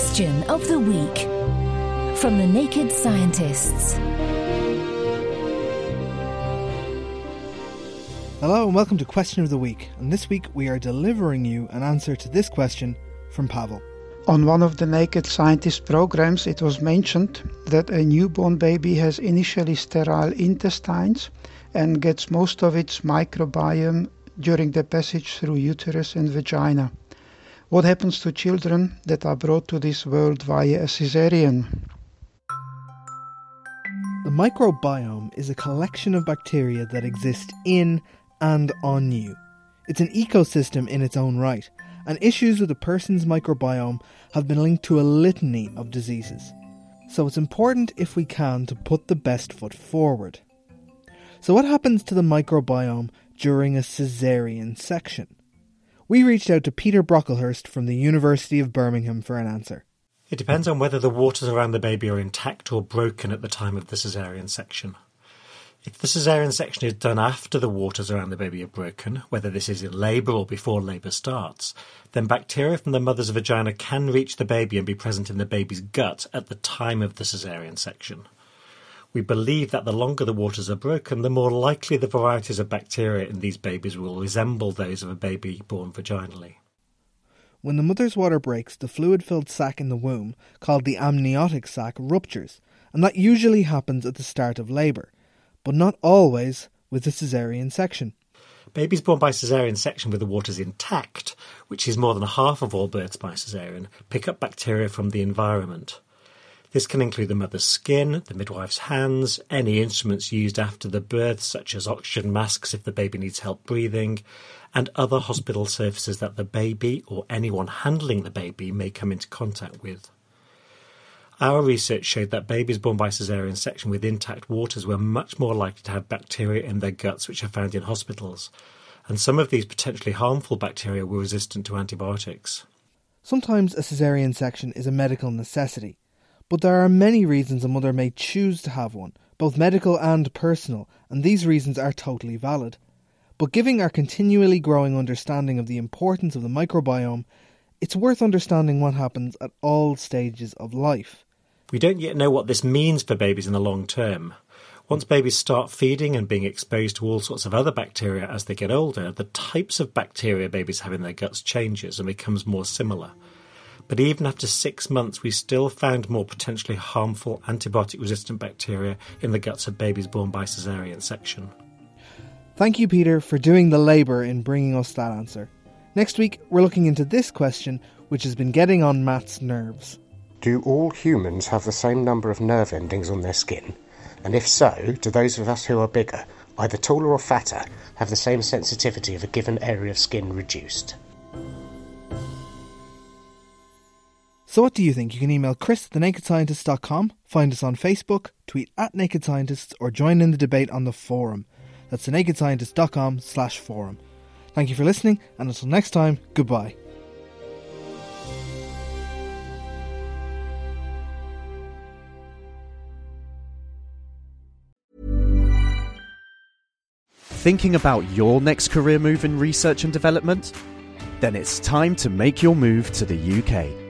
Question of the Week from the Naked Scientists. Hello and welcome to Question of the Week. And this week we are delivering you an answer to this question from Pavel. On one of the Naked Scientist programs, it was mentioned that a newborn baby has initially sterile intestines and gets most of its microbiome during the passage through uterus and vagina. What happens to children that are brought to this world via a caesarean? The microbiome is a collection of bacteria that exist in and on you. It's an ecosystem in its own right, and issues with a person's microbiome have been linked to a litany of diseases. So it's important, if we can, to put the best foot forward. So, what happens to the microbiome during a caesarean section? We reached out to Peter Brocklehurst from the University of Birmingham for an answer. It depends on whether the waters around the baby are intact or broken at the time of the caesarean section. If the caesarean section is done after the waters around the baby are broken, whether this is in labour or before labour starts, then bacteria from the mother's vagina can reach the baby and be present in the baby's gut at the time of the caesarean section. We believe that the longer the waters are broken, the more likely the varieties of bacteria in these babies will resemble those of a baby born vaginally. When the mother's water breaks, the fluid filled sac in the womb, called the amniotic sac, ruptures, and that usually happens at the start of labour, but not always with the caesarean section. Babies born by caesarean section with the waters intact, which is more than half of all births by caesarean, pick up bacteria from the environment. This can include the mother's skin, the midwife's hands, any instruments used after the birth, such as oxygen masks if the baby needs help breathing, and other hospital surfaces that the baby or anyone handling the baby may come into contact with. Our research showed that babies born by caesarean section with intact waters were much more likely to have bacteria in their guts which are found in hospitals, and some of these potentially harmful bacteria were resistant to antibiotics. Sometimes a caesarean section is a medical necessity, but there are many reasons a mother may choose to have one, both medical and personal, and these reasons are totally valid. But given our continually growing understanding of the importance of the microbiome, it's worth understanding what happens at all stages of life. We don't yet know what this means for babies in the long term. Once babies start feeding and being exposed to all sorts of other bacteria as they get older, the types of bacteria babies have in their guts changes and becomes more similar. But even after six months, we still found more potentially harmful antibiotic resistant bacteria in the guts of babies born by caesarean section. Thank you, Peter, for doing the labour in bringing us that answer. Next week, we're looking into this question, which has been getting on Matt's nerves. Do all humans have the same number of nerve endings on their skin? And if so, do those of us who are bigger, either taller or fatter, have the same sensitivity of a given area of skin reduced? So what do you think? You can email chris at thenakedscientist.com, find us on Facebook, tweet at Naked Scientists, or join in the debate on the forum. That's thenakedscientist.com slash forum. Thank you for listening, and until next time, goodbye. Thinking about your next career move in research and development? Then it's time to make your move to the UK.